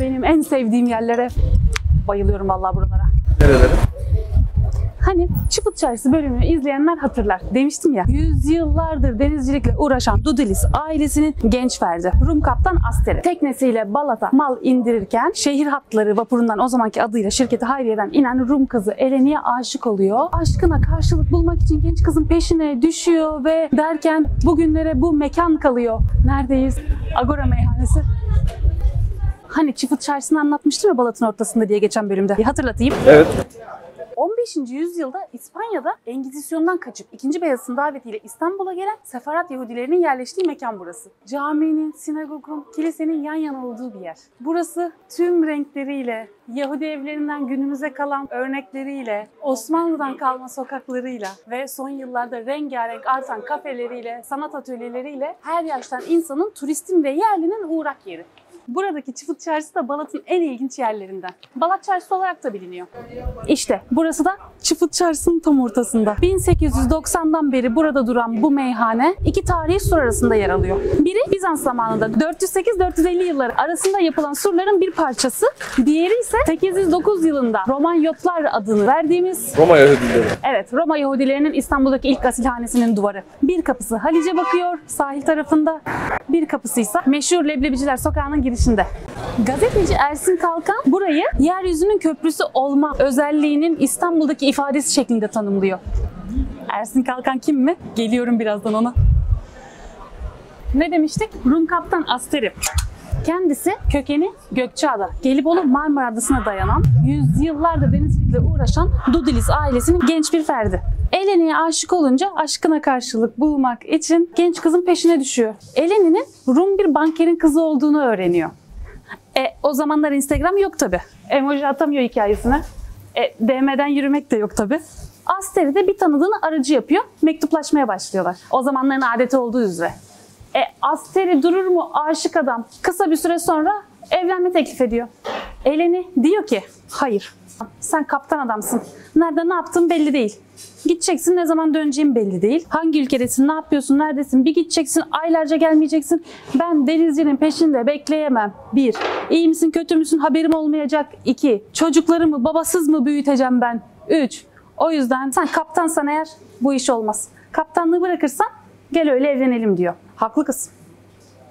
Benim en sevdiğim yerlere bayılıyorum vallahi buralara. Nerelere? Hani Çıpıt Çarşısı bölümünü izleyenler hatırlar. Demiştim ya, yüzyıllardır denizcilikle uğraşan Dudilis ailesinin genç ferdi. Rum kaptan Asteri. Teknesiyle Balat'a mal indirirken şehir hatları vapurundan o zamanki adıyla şirketi Hayriye'den inen Rum kızı Eleni'ye aşık oluyor. Aşkına karşılık bulmak için genç kızın peşine düşüyor ve derken bugünlere bu mekan kalıyor. Neredeyiz? Agora meyhanesi. Hani Çıpıt Çarşısı'nı anlatmıştım ya Balat'ın ortasında diye geçen bölümde. Bir hatırlatayım. Evet. 15. yüzyılda İspanya'da Engizisyon'dan kaçıp 2. Beyazıt'ın davetiyle İstanbul'a gelen Sefarat Yahudilerinin yerleştiği mekan burası. Caminin, sinagogun, kilisenin yan yana olduğu bir yer. Burası tüm renkleriyle, Yahudi evlerinden günümüze kalan örnekleriyle, Osmanlı'dan kalma sokaklarıyla ve son yıllarda rengarenk artan kafeleriyle, sanat atölyeleriyle her yaştan insanın, turistin ve yerlinin uğrak yeri. Buradaki Çıfıt Çarşısı da Balat'ın en ilginç yerlerinden. Balat Çarşısı olarak da biliniyor. İşte burası da Çıfıt Çarşısı'nın tam ortasında. 1890'dan beri burada duran bu meyhane iki tarihi sur arasında yer alıyor. Biri Bizans zamanında 408-450 yılları arasında yapılan surların bir parçası. Diğeri ise 809 yılında Romanyotlar adını verdiğimiz Roma Yahudileri. Evet, Roma Yahudilerinin İstanbul'daki ilk asilhanesinin duvarı. Bir kapısı Halice bakıyor, sahil tarafında. Bir kapısı ise meşhur Leblebiciler Sokağı'nın girişinde. Gazeteci Ersin Kalkan burayı yeryüzünün köprüsü olma özelliğinin İstanbul'daki ifadesi şeklinde tanımlıyor. Ersin Kalkan kim mi? Geliyorum birazdan ona. Ne demiştik? Rum kaptan Asteri. Kendisi kökeni Gökçeada, Gelibolu Marmara Adası'na dayanan, yüzyıllardır denizcilikle uğraşan Dudilis ailesinin genç bir ferdi. Eleni'ye aşık olunca aşkına karşılık bulmak için genç kızın peşine düşüyor. Eleni'nin Rum bir bankerin kızı olduğunu öğreniyor. E, o zamanlar Instagram yok tabi. Emoji atamıyor hikayesine. E, DM'den yürümek de yok tabi. Asteri de bir tanıdığını aracı yapıyor. Mektuplaşmaya başlıyorlar. O zamanların adeti olduğu üzere. E, Asteri durur mu aşık adam? Kısa bir süre sonra evlenme teklif ediyor. Eleni diyor ki hayır sen kaptan adamsın. Nerede ne yaptığın belli değil. Gideceksin ne zaman döneceğin belli değil. Hangi ülkedesin, ne yapıyorsun, neredesin? Bir gideceksin, aylarca gelmeyeceksin. Ben denizcinin peşinde bekleyemem. Bir, iyi misin, kötü müsün haberim olmayacak. İki, çocuklarımı babasız mı büyüteceğim ben? Üç, o yüzden sen kaptansan eğer bu iş olmaz. Kaptanlığı bırakırsan gel öyle evlenelim diyor. Haklı kız.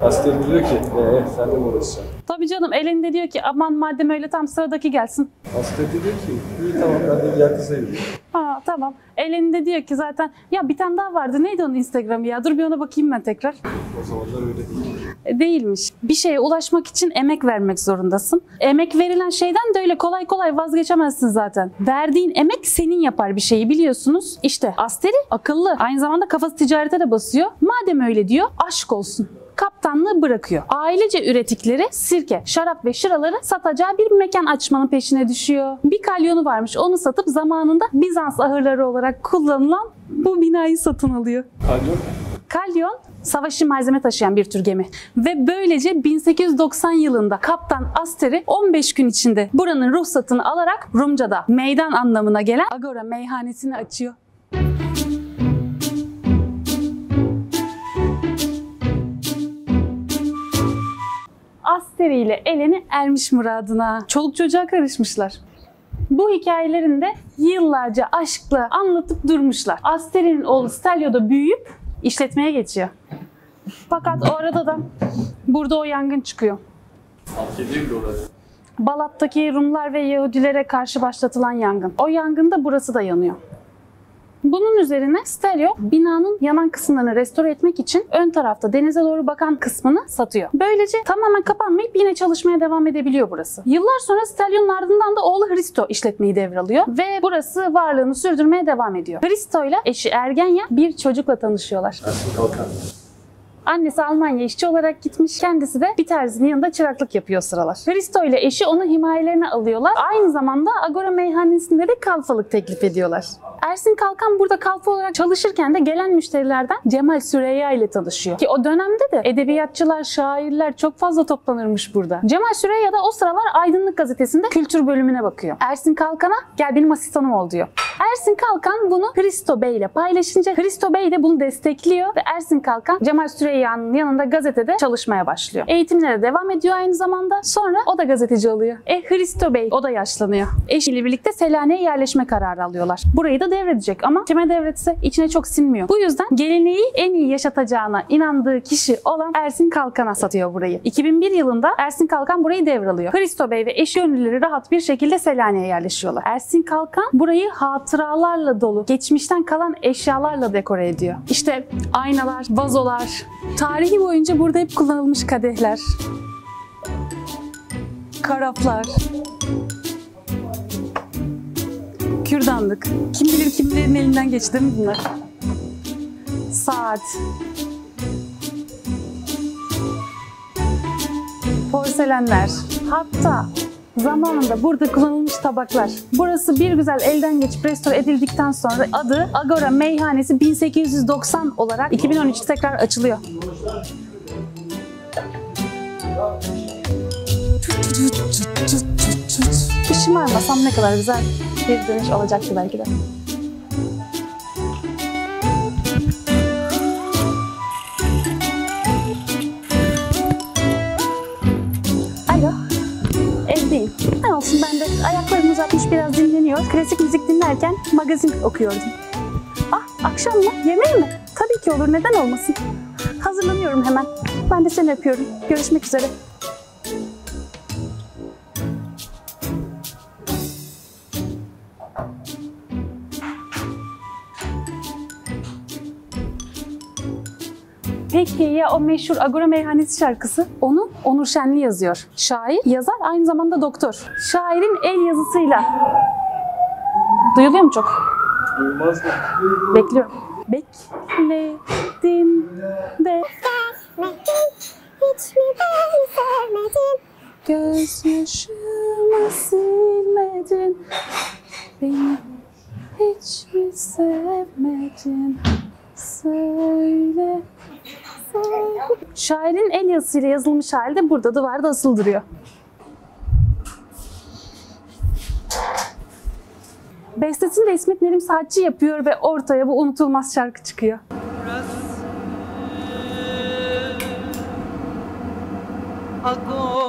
Asker diyor ki, ee, sen de mi uğraşacaksın? Tabii canım elinde diyor ki aman madem öyle tam sıradaki gelsin. De diyor ki, iyi tamam ben de kıza yürüyorum. Ha tamam. Elinde diyor ki zaten ya bir tane daha vardı. Neydi onun Instagram'ı ya? Dur bir ona bakayım ben tekrar. O zamanlar öyle değil. E, Değilmiş. Bir şeye ulaşmak için emek vermek zorundasın. Emek verilen şeyden de öyle kolay kolay vazgeçemezsin zaten. Verdiğin emek senin yapar bir şeyi biliyorsunuz. İşte Asteri akıllı. Aynı zamanda kafası ticarete de basıyor. Madem öyle diyor aşk olsun kaptanlığı bırakıyor. Ailece ürettikleri sirke, şarap ve şıraları satacağı bir mekan açmanın peşine düşüyor. Bir kalyonu varmış onu satıp zamanında Bizans ahırları olarak kullanılan bu binayı satın alıyor. Kalyon, Kalyon savaşçı malzeme taşıyan bir tür gemi. Ve böylece 1890 yılında kaptan Asteri 15 gün içinde buranın ruhsatını alarak Rumca'da meydan anlamına gelen Agora meyhanesini açıyor. Asteri ile Eleni ermiş muradına. Çoluk çocuğa karışmışlar. Bu hikayelerini de yıllarca aşkla anlatıp durmuşlar. Asteri'nin oğlu Stelio da büyüyüp işletmeye geçiyor. Fakat o arada da burada o yangın çıkıyor. Balat'taki Rumlar ve Yahudilere karşı başlatılan yangın. O yangında burası da yanıyor. Bunun üzerine Stelio binanın yanan kısımlarını restore etmek için ön tarafta denize doğru bakan kısmını satıyor. Böylece tamamen kapanmayıp yine çalışmaya devam edebiliyor burası. Yıllar sonra Stelio'nun ardından da oğlu Hristo işletmeyi devralıyor ve burası varlığını sürdürmeye devam ediyor. Hristo ile eşi Ergenya bir çocukla tanışıyorlar. Kalkan. Annesi Almanya işçi olarak gitmiş. Kendisi de bir terzinin yanında çıraklık yapıyor sıralar. Hristo ile eşi onu himayelerine alıyorlar. Aynı zamanda Agora meyhanesinde de kalfalık teklif ediyorlar. Ersin Kalkan burada kalfa olarak çalışırken de gelen müşterilerden Cemal Süreyya ile tanışıyor. Ki o dönemde de edebiyatçılar, şairler çok fazla toplanırmış burada. Cemal Süreyya da o sıralar Aydınlık Gazetesi'nde kültür bölümüne bakıyor. Ersin Kalkan'a gel benim asistanım ol diyor. Ersin Kalkan bunu Hristo Bey ile paylaşınca Hristo Bey de bunu destekliyor ve Ersin Kalkan Cemal Süreyya Reyyan'ın yanında gazetede çalışmaya başlıyor. Eğitimine de devam ediyor aynı zamanda. Sonra o da gazeteci oluyor. E Hristo Bey o da yaşlanıyor. Eşiyle birlikte Selanik'e yerleşme kararı alıyorlar. Burayı da devredecek ama kime devretse içine çok sinmiyor. Bu yüzden geleneği en iyi yaşatacağına inandığı kişi olan Ersin Kalkan'a satıyor burayı. 2001 yılında Ersin Kalkan burayı devralıyor. Hristo Bey ve eşi ünlüleri rahat bir şekilde Selanik'e yerleşiyorlar. Ersin Kalkan burayı hatıralarla dolu, geçmişten kalan eşyalarla dekore ediyor. İşte aynalar, vazolar, tarihi boyunca burada hep kullanılmış kadehler, karaflar, kürdanlık. Kim bilir kimlerin elinden geçti değil mi bunlar? Saat. Porselenler. Hatta zamanında burada kullanılmış tabaklar. Burası bir güzel elden geçip restore edildikten sonra adı Agora Meyhanesi 1890 olarak 2013'te tekrar açılıyor. Bir şımarmasam ne kadar güzel bir dönüş olacaktı belki de. Ayaklarımı uzatmış biraz dinleniyor. Klasik müzik dinlerken magazin okuyordum. Ah akşam mı? Yemeği mi? Tabii ki olur neden olmasın. Hazırlanıyorum hemen. Ben de seni öpüyorum. Görüşmek üzere. Peki ya o meşhur Agora Meyhanesi şarkısı? Onu Onur Şenli yazıyor. Şair, yazar aynı zamanda doktor. Şairin el yazısıyla. Duyuluyor mu çok? Duymaz mı? Bekliyorum. Bekledim de Hiç mi beni sevmedin? gözyaşımı silmedin. Beni hiç mi sevmedin? Söyle. Şairin el yazısıyla yazılmış halde burada duvarda asılı duruyor. Bestesini de İsmet Nedim Saatçi yapıyor ve ortaya bu unutulmaz şarkı çıkıyor. agora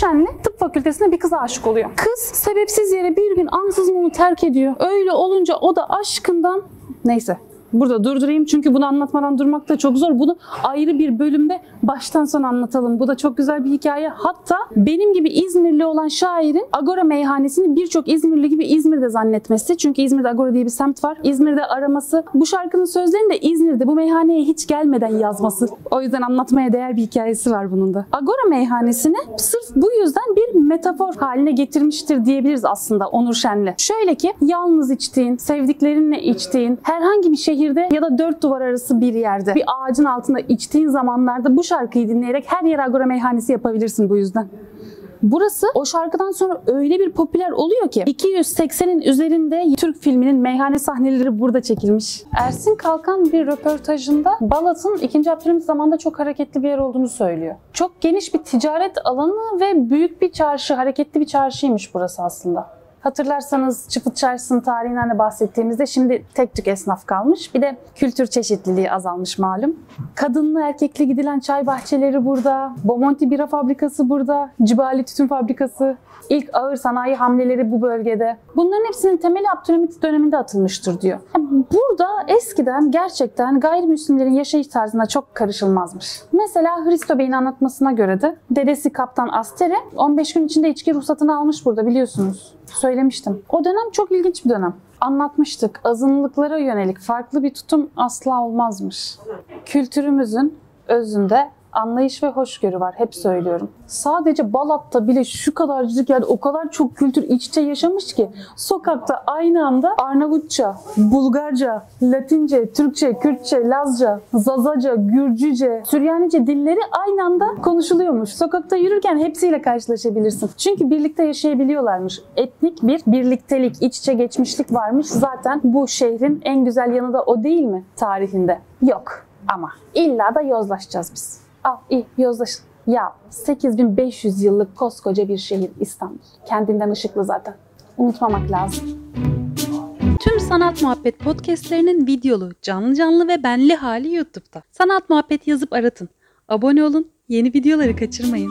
Şenli tıp fakültesine bir kıza aşık oluyor. Kız sebepsiz yere bir gün ansızın onu terk ediyor. Öyle olunca o da aşkından neyse Burada durdurayım çünkü bunu anlatmadan durmak da çok zor. Bunu ayrı bir bölümde baştan sona anlatalım. Bu da çok güzel bir hikaye. Hatta benim gibi İzmirli olan şairin Agora meyhanesini birçok İzmirli gibi İzmir'de zannetmesi. Çünkü İzmir'de Agora diye bir semt var. İzmir'de araması. Bu şarkının sözlerini de İzmir'de bu meyhaneye hiç gelmeden yazması. O yüzden anlatmaya değer bir hikayesi var bunun da. Agora meyhanesini sırf bu yüzden bir metafor haline getirmiştir diyebiliriz aslında Onur Şen'le. Şöyle ki yalnız içtiğin, sevdiklerinle içtiğin, herhangi bir şehirde ya da dört duvar arası bir yerde, bir ağacın altında içtiğin zamanlarda bu şarkıyı dinleyerek her yere Agora meyhanesi yapabilirsin bu yüzden. Burası o şarkıdan sonra öyle bir popüler oluyor ki 280'in üzerinde Türk filminin meyhane sahneleri burada çekilmiş. Ersin Kalkan bir röportajında Balat'ın 2. Abdülhamit zamanında çok hareketli bir yer olduğunu söylüyor. Çok geniş bir ticaret alanı ve büyük bir çarşı, hareketli bir çarşıymış burası aslında. Hatırlarsanız Çıfıt Çarşısı'nın tarihinden de bahsettiğimizde şimdi tek tük esnaf kalmış. Bir de kültür çeşitliliği azalmış malum. Kadınlı erkekli gidilen çay bahçeleri burada. Bomonti Bira Fabrikası burada. Cibali Tütün Fabrikası. İlk ağır sanayi hamleleri bu bölgede. Bunların hepsinin temeli Abdülhamit döneminde atılmıştır diyor. Burada eskiden gerçekten gayrimüslimlerin yaşayış tarzına çok karışılmazmış. Mesela Hristo Bey'in anlatmasına göre de dedesi Kaptan Astere 15 gün içinde içki ruhsatını almış burada biliyorsunuz. Söylemiştim. O dönem çok ilginç bir dönem. Anlatmıştık. Azınlıklara yönelik farklı bir tutum asla olmazmış. Kültürümüzün özünde anlayış ve hoşgörü var. Hep söylüyorum. Sadece Balat'ta bile şu kadarcık yerde o kadar çok kültür iç içe yaşamış ki sokakta aynı anda Arnavutça, Bulgarca, Latince, Türkçe, Kürtçe, Lazca, Zazaca, Gürcüce, Süryanice dilleri aynı anda konuşuluyormuş. Sokakta yürürken hepsiyle karşılaşabilirsin. Çünkü birlikte yaşayabiliyorlarmış. Etnik bir birliktelik, iç içe geçmişlik varmış. Zaten bu şehrin en güzel yanı da o değil mi tarihinde? Yok ama illa da yozlaşacağız biz. Al iyi yozlaşın. Ya 8500 yıllık koskoca bir şehir İstanbul. Kendinden ışıklı zaten. Unutmamak lazım. Tüm Sanat Muhabbet podcastlerinin videolu, canlı canlı ve benli hali YouTube'da. Sanat Muhabbet yazıp aratın. Abone olun, yeni videoları kaçırmayın.